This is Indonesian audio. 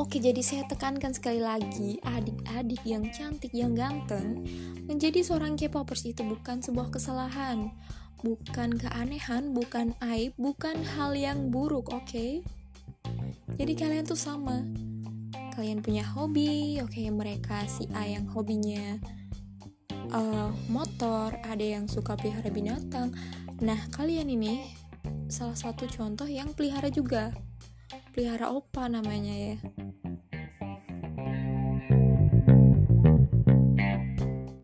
Oke, jadi saya tekankan sekali lagi, adik-adik yang cantik, yang ganteng, menjadi seorang K-popers itu bukan sebuah kesalahan, bukan keanehan, bukan aib, bukan hal yang buruk, oke? Okay? Jadi kalian tuh sama. Kalian punya hobi, oke okay, mereka si A yang hobinya uh, motor, ada yang suka pelihara binatang. Nah, kalian ini salah satu contoh yang pelihara juga. Pelihara opa namanya ya